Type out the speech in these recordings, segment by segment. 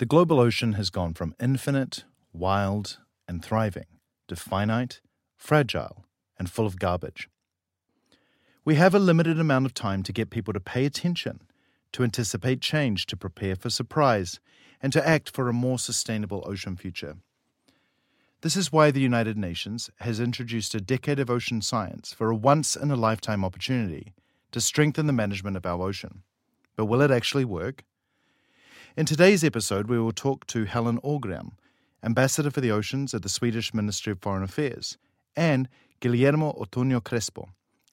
The global ocean has gone from infinite, wild, and thriving to finite, fragile, and full of garbage. We have a limited amount of time to get people to pay attention, to anticipate change, to prepare for surprise, and to act for a more sustainable ocean future. This is why the United Nations has introduced a decade of ocean science for a once in a lifetime opportunity to strengthen the management of our ocean. But will it actually work? In today's episode, we will talk to Helen Ågren, Ambassador for the Oceans at the Swedish Ministry of Foreign Affairs, and Guillermo Ortuño Crespo,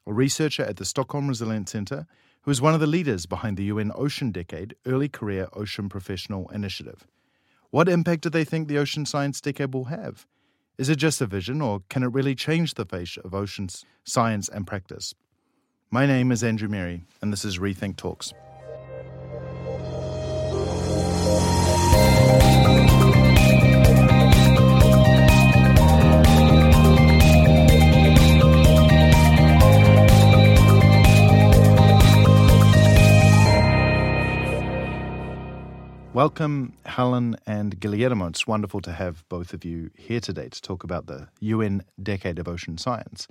a researcher at the Stockholm Resilience Centre who is one of the leaders behind the UN Ocean Decade Early Career Ocean Professional Initiative. What impact do they think the Ocean Science Decade will have? Is it just a vision, or can it really change the face of ocean science and practice? My name is Andrew Merry, and this is Rethink Talks. Welcome, Helen and Guillermo. It's wonderful to have both of you here today to talk about the UN Decade of Ocean Science.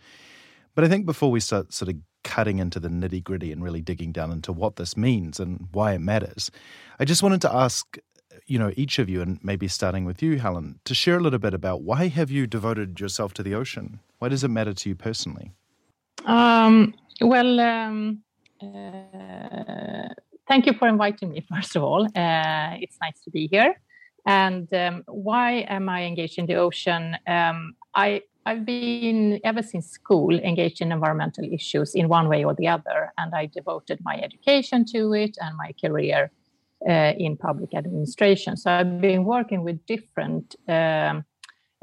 But I think before we start sort of cutting into the nitty gritty and really digging down into what this means and why it matters, I just wanted to ask, you know, each of you, and maybe starting with you, Helen, to share a little bit about why have you devoted yourself to the ocean? Why does it matter to you personally? Um, well, um, uh, thank you for inviting me, first of all. Uh, it's nice to be here. And um, why am I engaged in the ocean? Um, I, I've been, ever since school, engaged in environmental issues in one way or the other. And I devoted my education to it and my career uh, in public administration. So I've been working with different um,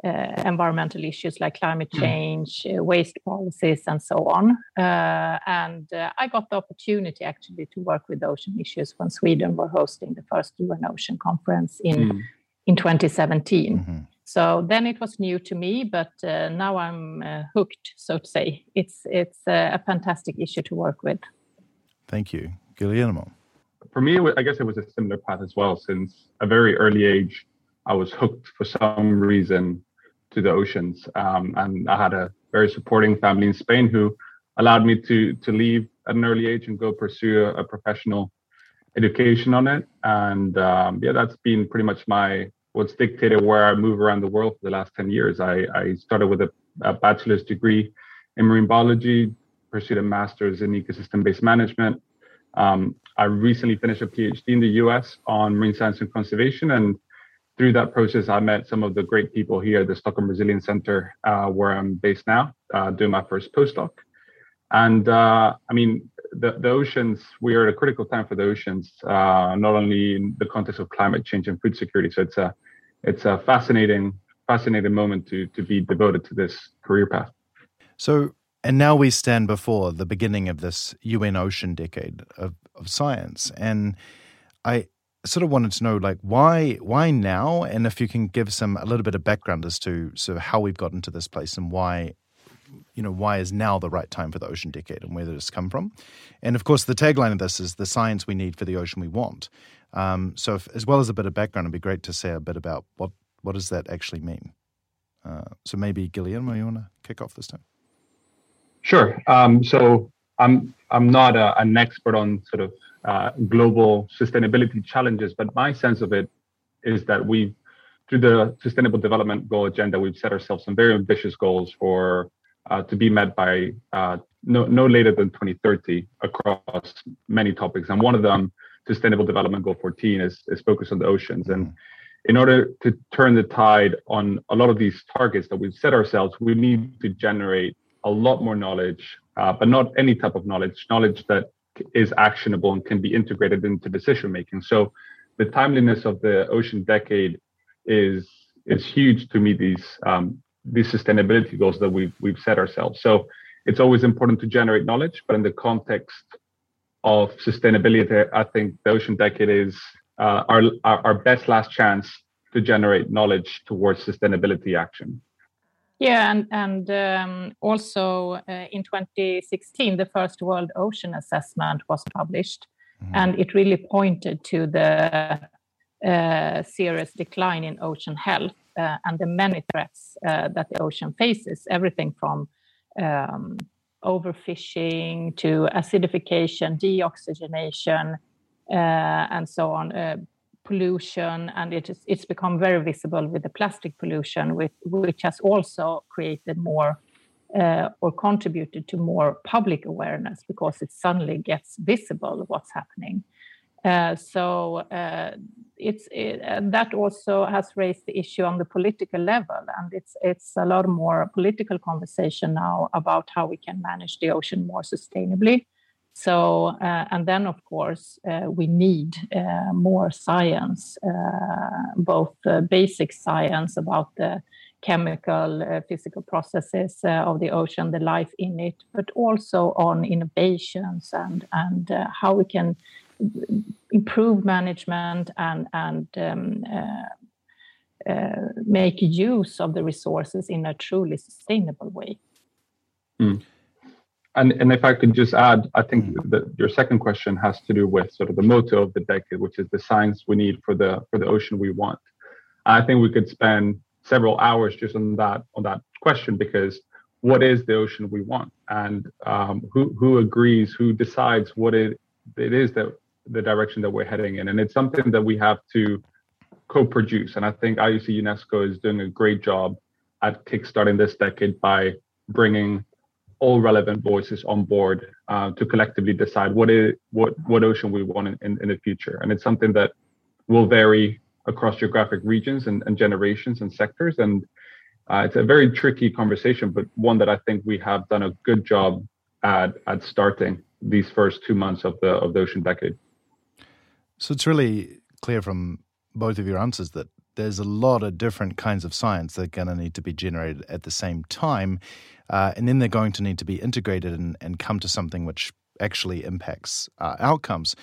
environmental issues like climate hmm. change, uh, waste policies, and so on. Uh, and I got the opportunity actually to work with ocean issues when Sweden were hosting the first UN Ocean Conference in mm. in 2017. Mm-hmm. So then it was new to me, but uh, now I'm uh, hooked, so to say. It's it's uh, a fantastic issue to work with. Thank you, Guillermo. For me, I guess it was a similar path as well. Since a very early age, I was hooked for some reason to the oceans. Um, and I had a very supporting family in Spain who allowed me to to leave at an early age and go pursue a, a professional education on it. And um, yeah, that's been pretty much my what's dictated where I move around the world for the last 10 years. I, I started with a, a bachelor's degree in marine biology, pursued a master's in ecosystem-based management. Um, I recently finished a PhD in the US on marine science and conservation and through that process, I met some of the great people here at the Stockholm Resilience Center, uh, where I'm based now, uh, doing my first postdoc. And uh, I mean, the, the oceans, we are at a critical time for the oceans, uh, not only in the context of climate change and food security. So it's a, it's a fascinating, fascinating moment to, to be devoted to this career path. So, and now we stand before the beginning of this UN Ocean Decade of, of Science. And I, sort of wanted to know like why why now? And if you can give some a little bit of background as to sort of how we've gotten to this place and why you know why is now the right time for the ocean decade and where did this come from? And of course the tagline of this is the science we need for the ocean we want. Um, so if, as well as a bit of background it'd be great to say a bit about what what does that actually mean? Uh, so maybe Guillermo you want to kick off this time? Sure. Um, so I'm I'm not a, an expert on sort of uh, global sustainability challenges. But my sense of it is that we, through the Sustainable Development Goal agenda, we've set ourselves some very ambitious goals for uh, to be met by uh, no, no later than 2030 across many topics. And one of them, Sustainable Development Goal 14, is, is focused on the oceans. And in order to turn the tide on a lot of these targets that we've set ourselves, we need to generate a lot more knowledge, uh, but not any type of knowledge, knowledge that is actionable and can be integrated into decision making. So the timeliness of the ocean decade is is huge to meet these um, these sustainability goals that we've we've set ourselves. So it's always important to generate knowledge, but in the context of sustainability, I think the ocean decade is uh, our, our our best last chance to generate knowledge towards sustainability action. Yeah, and and um, also uh, in 2016, the first World Ocean Assessment was published, mm-hmm. and it really pointed to the uh, serious decline in ocean health uh, and the many threats uh, that the ocean faces, everything from um, overfishing to acidification, deoxygenation, uh, and so on, uh, pollution, and it is, it's become very visible with the plastic pollution, which, which has also created more uh, or contributed to more public awareness because it suddenly gets visible what's happening. Uh, so uh, it's it, that also has raised the issue on the political level, and it's it's a lot more political conversation now about how we can manage the ocean more sustainably. So uh, and then of course uh, we need uh, more science, both basic science about the chemical, physical processes of the ocean, the life in it, but also on innovations and and how we can improve management and and um, uh, uh, make use of the resources in a truly sustainable way. Mm. And and if I could just add, I think mm. that your second question has to do with sort of the motto of the decade, which is the science we need for the for the ocean we want. I think we could spend several hours just on that on that question because what is the ocean we want and um, who who agrees who decides what it it is that the direction that we're heading in. And it's something that we have to co-produce. And I think IOC UNESCO is doing a great job at kickstarting this decade by bringing all relevant voices on board uh, to collectively decide what is what what ocean we want in, in, in, the future. And it's something that will vary across geographic regions and, and generations and sectors. And uh, it's a very tricky conversation, but one that I think we have done a good job at at starting these first two months of the of the ocean decade. So it's really clear from both of your answers that there's a lot of different kinds of science that are going to need to be generated at the same time. Uh, and then they're going to need to be integrated and, and come to something which actually impacts uh, outcomes.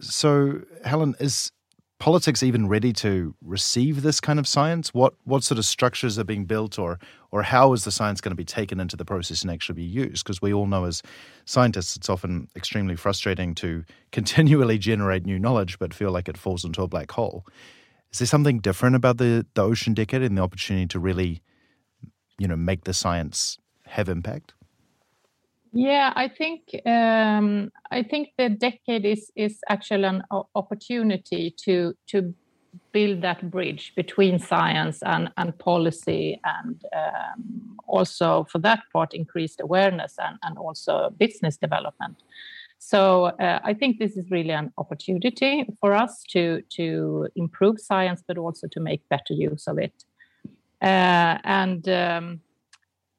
So, Helen, is politics even ready to receive this kind of science? What what sort of structures are being built, or or how is the science going to be taken into the process and actually be used? Because we all know as scientists, it's often extremely frustrating to continually generate new knowledge, but feel like it falls into a black hole. Is there something different about the the ocean decade and the opportunity to really, you know, make the science have impact? Yeah, I think um, I think the decade is is actually an opportunity to to build that bridge between science and and policy, and um, also for that part increased awareness and and also business development. So uh, I think this is really an opportunity for us to to improve science, but also to make better use of it. Uh, and um,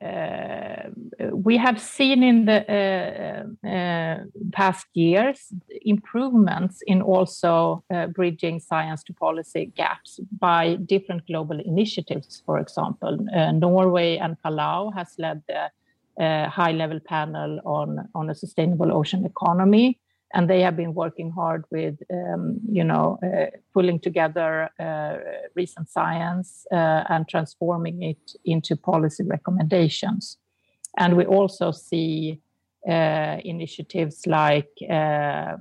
uh, we have seen in the uh, uh, past years improvements in also bridging science to policy gaps by different global initiatives. For example, Norway and Palau has led the high-level panel on, on a sustainable ocean economy. And they have been working hard with um, you know uh, pulling together uh, recent science uh, and transforming it into policy recommendations. And we also see uh, initiatives like uh, uh,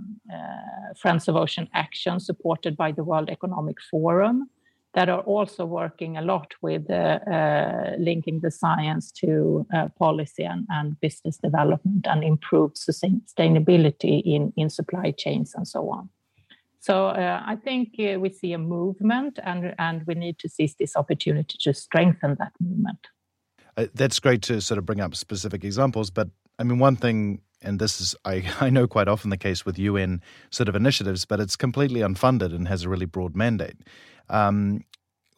friends of ocean action supported by the world economic forum that are also working a lot with uh, uh, linking the science to uh, policy and, and, business development and improved sustainability in, in supply chains and so on. So uh, I think uh, we see a movement and, and we need to seize this opportunity to strengthen that movement. Uh, that's great to sort of bring up specific examples, but I mean, one thing and this is I, I know quite often the case with UN sort of initiatives, but it's completely unfunded and has a really broad mandate. Um,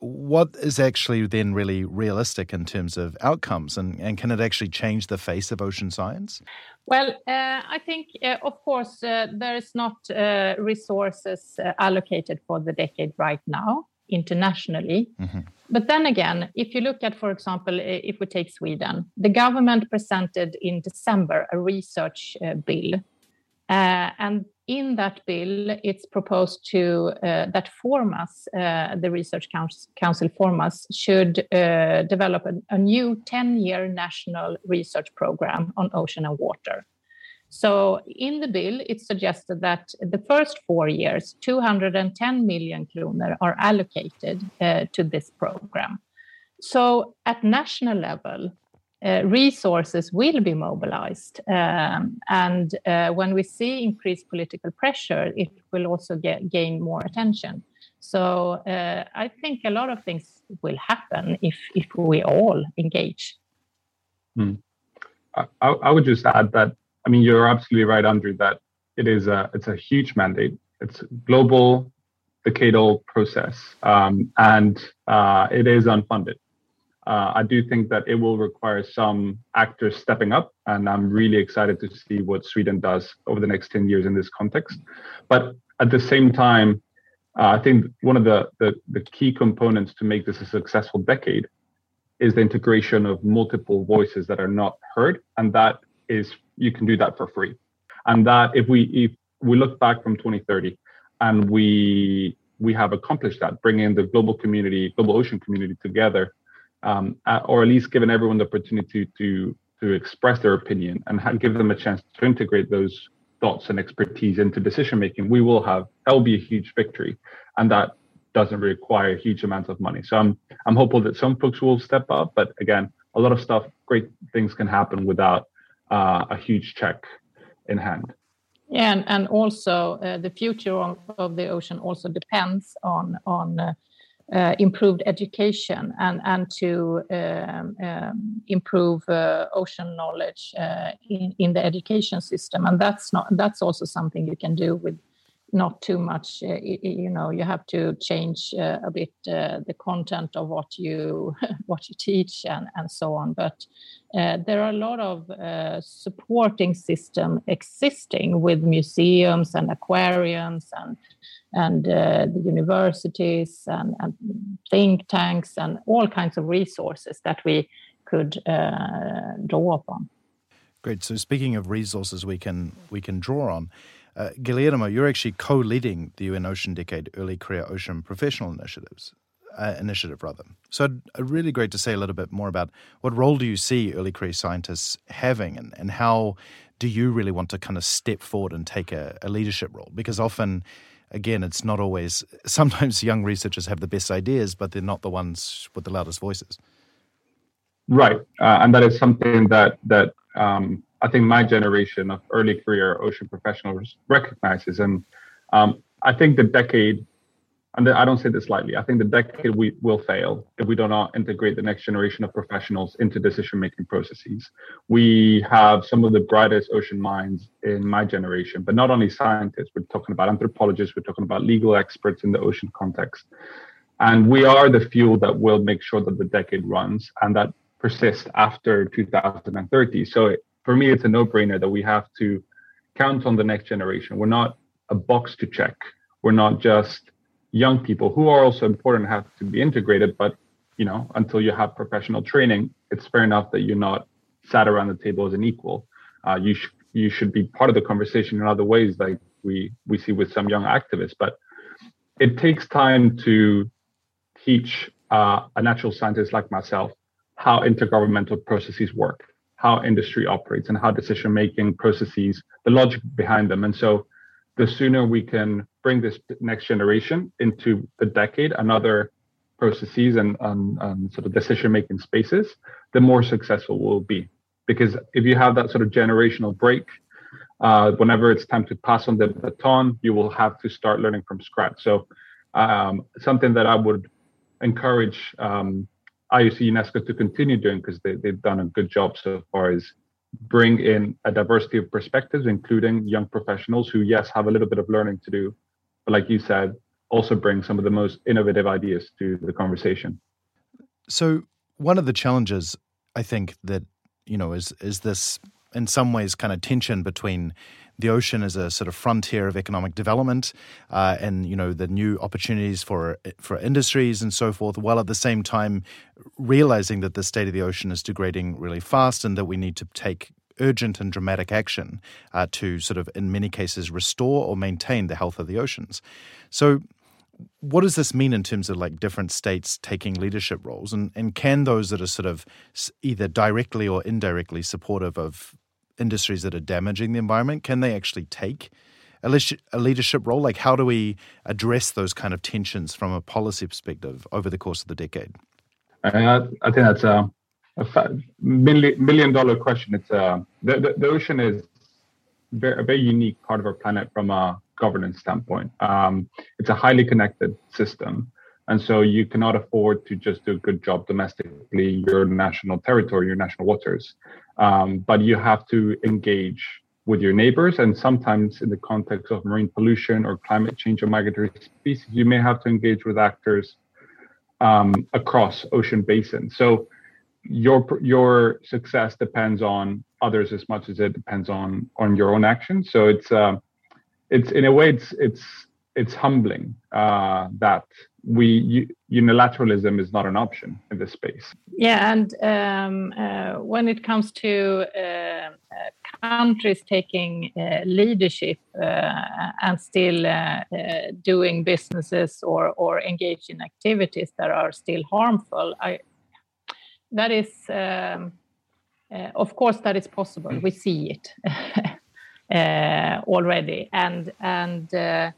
what is actually then really realistic in terms of outcomes, and, and can it actually change the face of ocean science? Well, uh, I think, uh, of course, uh, there is not uh, resources uh, allocated for the decade right now internationally. Mm-hmm. But then again, if you look at, for example, if we take Sweden, the government presented in December a research uh, bill. Uh, and in that bill, it's proposed to uh, that Formas, uh, the Research Council, Formas, should uh, develop a, a new 10 year national research program on ocean and water. So in the bill, it's suggested that the first four years, 210 million kroner are allocated uh, to this program. So at national level, uh, resources will be mobilized. Um, and uh, when we see increased political pressure, it will also get, gain more attention. So uh, I think a lot of things will happen if, if we all engage. Hmm. I, I, would just add that I mean you're absolutely right, Andrew, that it is a it's a huge mandate. It's global decadal process, um, and uh, it is unfunded uh, I do think that it will require some actors stepping up, and I'm really excited to see what Sweden does over the next 10 years in this context. But at the same time, uh, I think one of the, the, the key components to make this a successful decade is the integration of multiple voices that are not heard, and that is you can do that for free. And that if we if we look back from 2030 and we we have accomplished that, bringing the global community, global ocean community together um, or at least given everyone the opportunity to to express their opinion and give them a chance to integrate those thoughts and expertise into decision making, we will have that will be a huge victory, and that doesn't require huge amounts of money. So I'm I'm hopeful that some folks will step up, but again, a lot of stuff, great things can happen without uh, a huge check in hand. Yeah, and, and also uh, the future of, of, the ocean also depends on on uh, uh, improved education and, and to um, um, improve uh, ocean knowledge uh, in, in the education system. And that's not that's also something you can do with not too much uh, you know you have to change uh, a bit uh, the content of what you what you teach and and so on. But uh, there are a lot of uh, supporting system existing with museums and aquariums and and uh, the universities and, and, think tanks and all kinds of resources that we could draw upon. Great. So speaking of resources we can we can draw on uh, Guillermo, you're actually co-leading the UN Ocean Decade Early Career Ocean Professional Initiatives. Uh, initiative rather. So, uh, really great to say a little bit more about what role do you see early career scientists having, and, and how do you really want to kind of step forward and take a, a leadership role? Because often, again, it's not always. Sometimes young researchers have the best ideas, but they're not the ones with the loudest voices. Right, uh, and that is something that that um, I think my generation of early career ocean professionals recognizes. And um, I think the decade, and I don't say this lightly, I think the decade we will fail if we do not integrate the next generation of professionals into decision making processes. We have some of the brightest ocean minds in my generation, but not only scientists, we're talking about anthropologists, we're talking about legal experts in the ocean context. And we are the fuel that will make sure that the decade runs and that persists after 2030. So for me, it's a no-brainer that we have to count on the next generation. We're not a box to check. We're not just young people who are also important have to be integrated, but you know, until you have professional training, it's fair enough that you're not sat around the table as an equal. Uh, you should you should be part of the conversation in other ways, like we we see with some young activists. But it takes time to teach uh, a natural scientist like myself how intergovernmental processes work how industry operates and how decision making processes, the logic behind them. And so the sooner we can bring this next generation into the decade and other processes and, sort of decision making spaces, the more successful we'll be. Because if you have that sort of generational break, uh, whenever it's time to pass on the baton, you will have to start learning from scratch. So, um, something that I would encourage um, IOC UNESCO to continue doing because they, they've done a good job so far is bring in a diversity of perspectives, including young professionals who, yes, have a little bit of learning to do, but like you said, also bring some of the most innovative ideas to the conversation. So one of the challenges I think that you know is is this in some ways kind of tension between the ocean as a sort of frontier of economic development, uh, and you know the new opportunities for for industries and so forth, while at the same time realizing that the state of the ocean is degrading really fast, and that we need to take urgent and dramatic action uh, to sort of, in many cases, restore or maintain the health of the oceans. So what does this mean in terms of like different states taking leadership roles and, and can those that are sort of either directly or indirectly supportive of industries that are damaging the environment? Can they actually take a leadership role? Like, how do we address those kind of tensions from a policy perspective over the course of the decade? I, I think that's a, a million, million dollar question. It's a, uh, the, the, the ocean is very, a very unique part of our planet from a governance standpoint. Um, it's a highly connected system. And so you cannot afford to just do a good job domestically, your national territory, your national waters. Um, but you have to engage with your neighbors. And sometimes, in the context of marine pollution or climate change or migratory species, you may have to engage with actors um, across ocean basins. So your your success depends on others as much as it depends on on your own actions. So it's uh, it's in a way it's it's it's humbling uh, that we unilateralism is not an option in this space. Yeah, and um, uh, when it comes to uh, uh countries taking uh, leadership uh, and still doing businesses or or engage in activities that are still harmful, I, that is, um, of course, that is possible. We see it already, and and.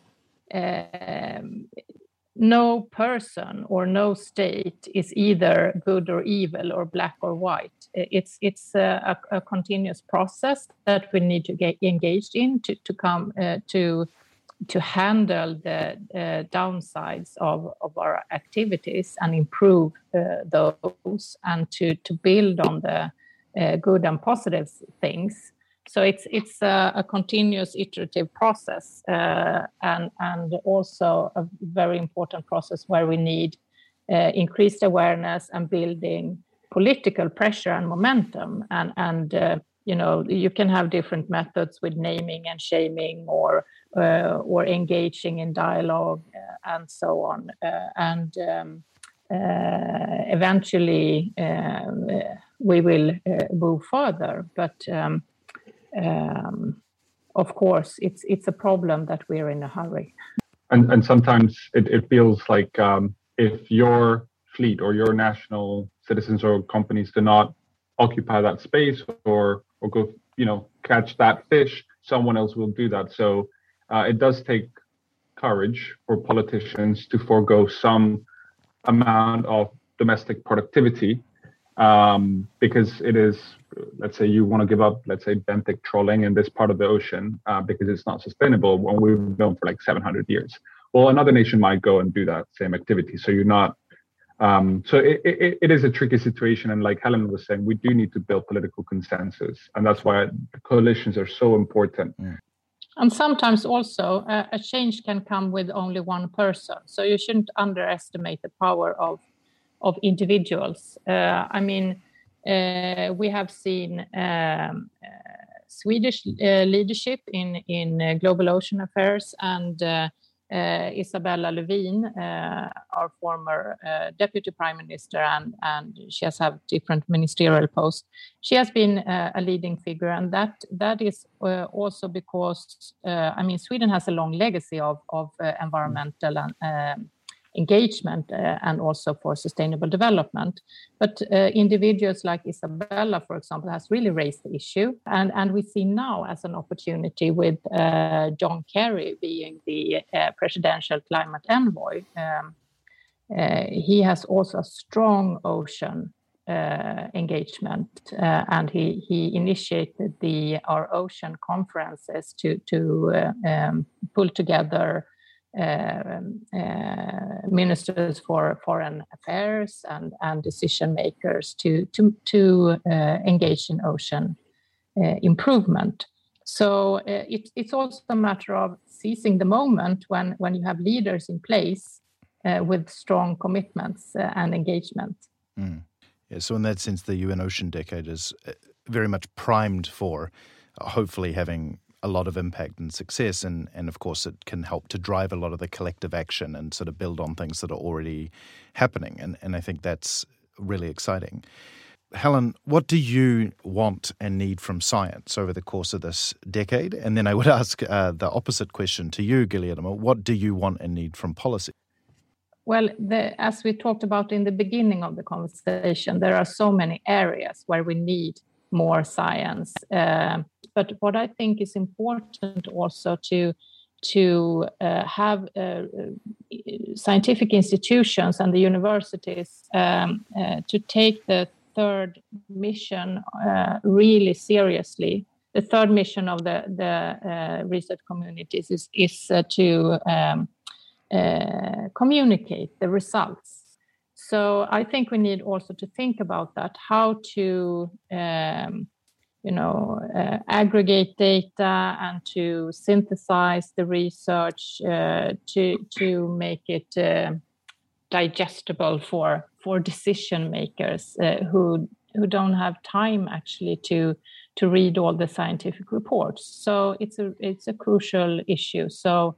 Um, no person or no state is either good or evil or black or white. It's it's a, a continuous process that we need to get engaged in to, to come uh, to to handle the uh, downsides of, of our activities and improve uh, those and to, to build on the uh, good and positive things so it's it's a, a continuous iterative process uh, and and also a very important process where we need uh, increased awareness and building political pressure and momentum. And and uh, you know you can have different methods with naming and shaming or uh, or engaging in dialogue uh, and so on. Uh, and um, eventually um, we will move further. But um, um, of course, it's it's a problem that we're in a hurry. And and sometimes it, it feels like um, if your fleet or your national citizens or companies do not occupy that space or or go you know catch that fish, someone else will do that. So uh, it does take courage for politicians to forego some amount of domestic productivity um, because it is let's say you want to give up let's say benthic trawling in this part of the ocean uh, because it's not sustainable when we've known for like 700 years well another nation might go and do that same activity so you're not um, so it, it, it is a tricky situation and like helen was saying we do need to build political consensus and that's why coalitions are so important mm. And sometimes also uh, a change can come with only one person. So you shouldn't underestimate the power of of individuals. Uh, I mean, we have seen um, uh, Swedish leadership in in global ocean affairs and. Uh, Isabella Lövin, uh, our former uh, deputy prime minister, and, and she has had different ministerial posts. She has been a leading figure, and that that is also because I mean Sweden has a long legacy of of environmental and um, engagement uh, and also for sustainable development. But uh, individuals like Isabella, for example, has really raised the issue. And, and we see now as an opportunity with uh, John Kerry being the presidential climate envoy. Um, he has also a strong ocean uh, engagement, uh, and he he initiated the our ocean conferences to to uh, um, pull together Uh, uh, ministers for foreign affairs and, and decision makers to, to, to uh, engage in ocean uh, improvement. So uh, it, it's also a matter of seizing the moment when, when you have leaders in place with strong commitments and engagement. Mm. Yeah, so in that sense, the UN Ocean Decade is very much primed for hopefully having a lot of impact and success. And, and of course, it can help to drive a lot of the collective action and sort of build on things that are already happening. And, and I think that's really exciting. Helen, what do you want and need from science over the course of this decade? And then I would ask uh, the opposite question to you, Guillermo. What do you want and need from policy? Well, the, as we talked about in the beginning of the conversation, there are so many areas where we need more science. Uh, but what I think is important also to to uh, have uh, uh scientific institutions and the universities um, uh, to take the third mission uh, really seriously. The third mission of the the research communities is is to um, communicate the results so I think we need also to think about that, how to, um, you know, uh, aggregate data and to synthesize the research uh, to to make it uh, digestible for for decision makers uh, who who don't have time actually to to read all the scientific reports. So it's a it's a crucial issue. So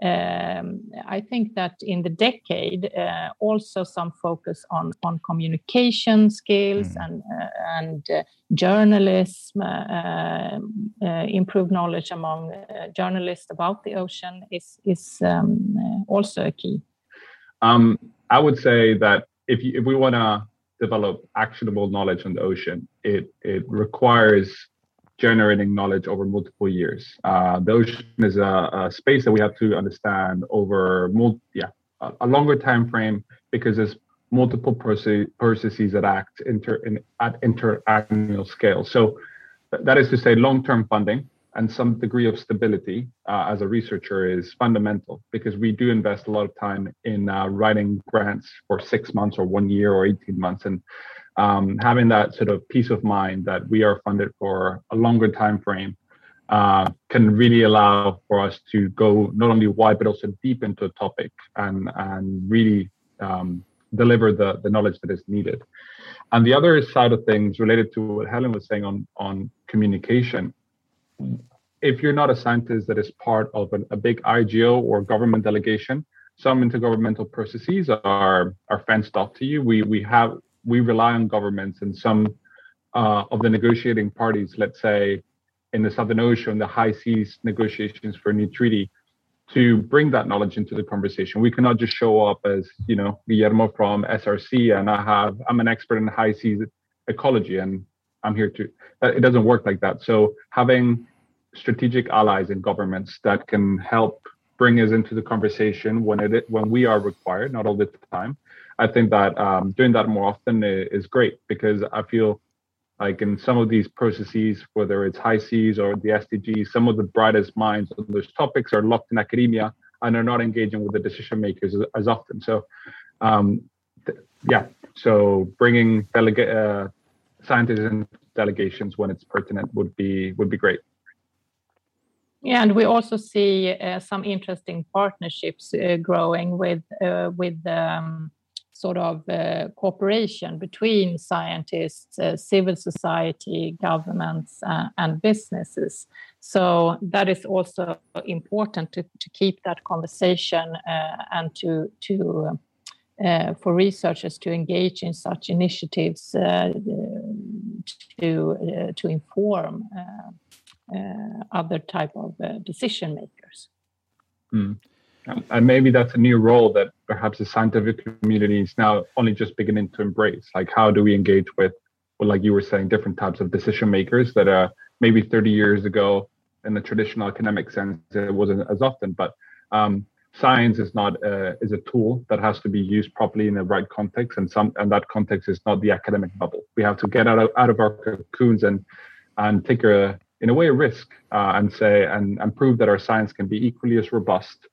um, I think that in the decade, uh, also some focus on on communication skills mm. and uh, and uh, journalism, uh, uh, improved knowledge among uh, journalists about the ocean is is um, also a key. Um, I would say that if you, if we want to develop actionable knowledge on the ocean, it it requires generating knowledge over multiple years. Uh, the ocean is a, a, space that we have to understand over mul- yeah, a, a, longer time frame because there's multiple processes that act inter, in, at interannual scale. So th- that is to say, long-term funding and some degree of stability uh, as a researcher is fundamental because we do invest a lot of time in uh, writing grants for six months or one year or 18 months. And um, having that sort of peace of mind that we are funded for a longer time frame uh, can really allow for us to go not only wide but also deep into a topic and and really um, deliver the the knowledge that is needed. And the other side of things related to what Helen was saying on on communication, if you're not a scientist that is part of an, a big IGO or government delegation, some intergovernmental processes are are fenced off to you. We we have we rely on governments and some uh, of the negotiating parties, let's say in the Southern Ocean, the high seas negotiations for a new treaty, to bring that knowledge into the conversation. We cannot just show up as, you know, Guillermo from SRC and I have, I'm an expert in high seas ecology and I'm here to, it doesn't work like that. So having strategic allies in governments that can help bring us into the conversation when it when we are required, not all the time, I think that um, doing that more often is great because I feel like in some of these processes, whether it's high seas or the SDGs, some of the brightest minds on those topics are locked in academia and are not engaging with the decision makers as, often. So, um, th- yeah, so bringing delegate uh, scientists and delegations when it's pertinent would be would be great. Yeah, and we also see uh, some interesting partnerships uh, growing with uh, with um, sort of uh, cooperation between scientists, uh, civil society, governments, uh, and businesses. So that is also important to, to keep that conversation and to to for researchers to engage in such initiatives to to inform other type of decision makers. Mm and maybe that's a new role that perhaps the scientific community is now only just beginning to embrace. Like how do we engage with well like you were saying different types of decision makers that uh maybe 30 years ago in the traditional academic sense it wasn't as often. But um, science is not uh, is a tool that has to be used properly in the right context. And some and that context is not the academic bubble. We have to get out of, out of our cocoons and and take a in a way a risk uh, and say and, and prove that our science can be equally as robust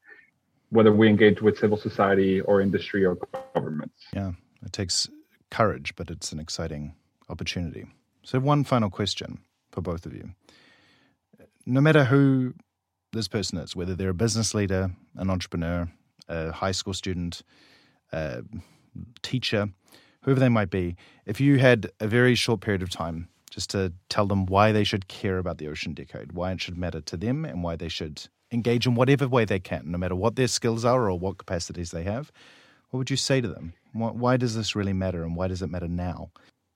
whether we engage with civil society or industry or governments. Yeah, it takes courage, but it's an exciting opportunity. So, one final question for both of you. No matter who this person is, whether they're a business leader, an entrepreneur, a high school student, a teacher, whoever they might be, if you had a very short period of time just to tell them why they should care about the Ocean Decade, why it should matter to them, and why they should engage in whatever way they can, no matter what their skills are or what capacities they have, what would you say to them? Why does this really matter and why does it matter now?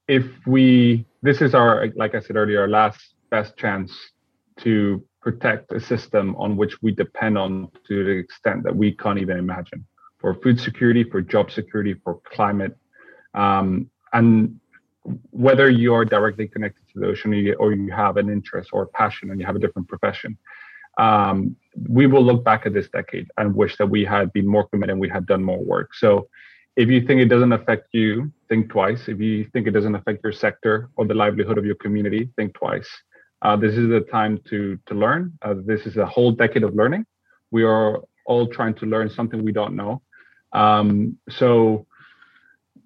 If we, this is our, like I said earlier, our last best chance to protect a system on which we depend on to the extent that we can't even imagine for food security, for job security, for climate. Um, and whether you are directly connected to the ocean or you have an interest or passion and you have a different profession, um, we will look back at this decade and wish that we had been more committed and we had done more work. So if you think it doesn't affect you, think twice. If you think it doesn't affect your sector or the livelihood of your community, think twice. Uh, this is the time to to learn. Uh, this is a whole decade of learning. We are all trying to learn something we don't know. Um, so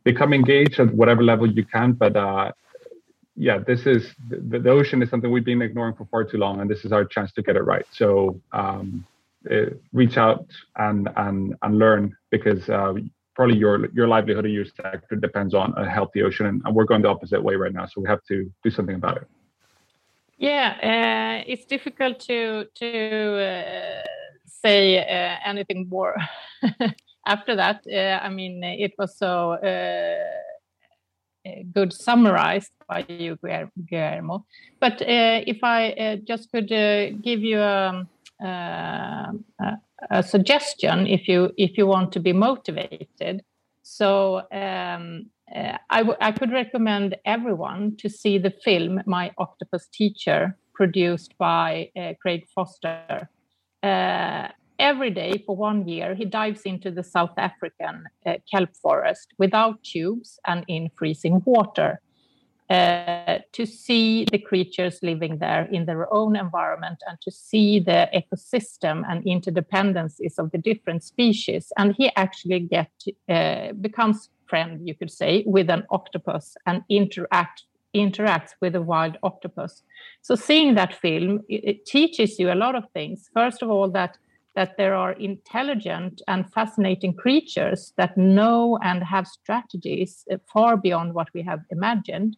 become engaged at whatever level you can. But uh, yeah, this is the, the, ocean is something we've been ignoring for far too long, and this is our chance to get it right. So um, uh, reach out and and and learn because uh, probably your your livelihood of your sector depends on a healthy ocean, and we're going the opposite way right now. So we have to do something about it. Yeah, uh, it's difficult to to uh, say uh, anything more after that. Uh, I mean, it was so good summarized by you, Guillermo. But if I just could give you um, a, a suggestion if you if you want to be motivated. So um, uh, I, I could recommend everyone to see the film My Octopus Teacher, produced by uh, Craig Foster. Uh, every day for one year, he dives into the South African uh, kelp forest without tubes and in freezing water. Uh, to see the creatures living there in their own environment and to see the ecosystem and interdependencies of the different species. And he actually get uh, becomes friend, you could say, with an octopus and interact interacts with a wild octopus. So seeing that film, it, it teaches you a lot of things. First of all, that that there are intelligent and fascinating creatures that know and have strategies uh, far beyond what we have imagined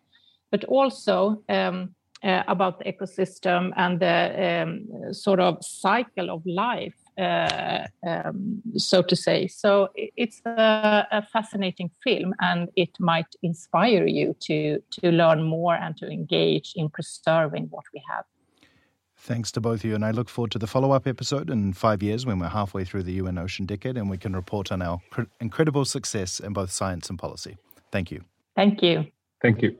but also um, uh, about the ecosystem and the um, sort of cycle of life, uh, um, so to say. So it's a, a, fascinating film, and it might inspire you to to learn more and to engage in preserving what we have. Thanks to both of you, and I look forward to the follow up episode in five years when we're halfway through the UN Ocean Decade and we can report on our incredible success in both science and policy. Thank you. Thank you. Thank you.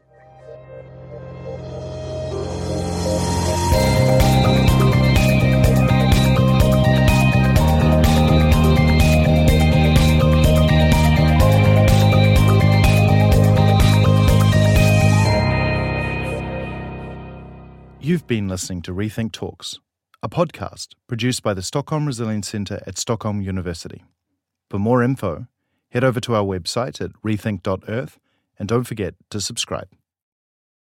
You've been listening to Rethink Talks, a podcast produced by the Stockholm Resilience Centre at Stockholm University. For more info, head over to our website at rethink.earth and don't forget to subscribe.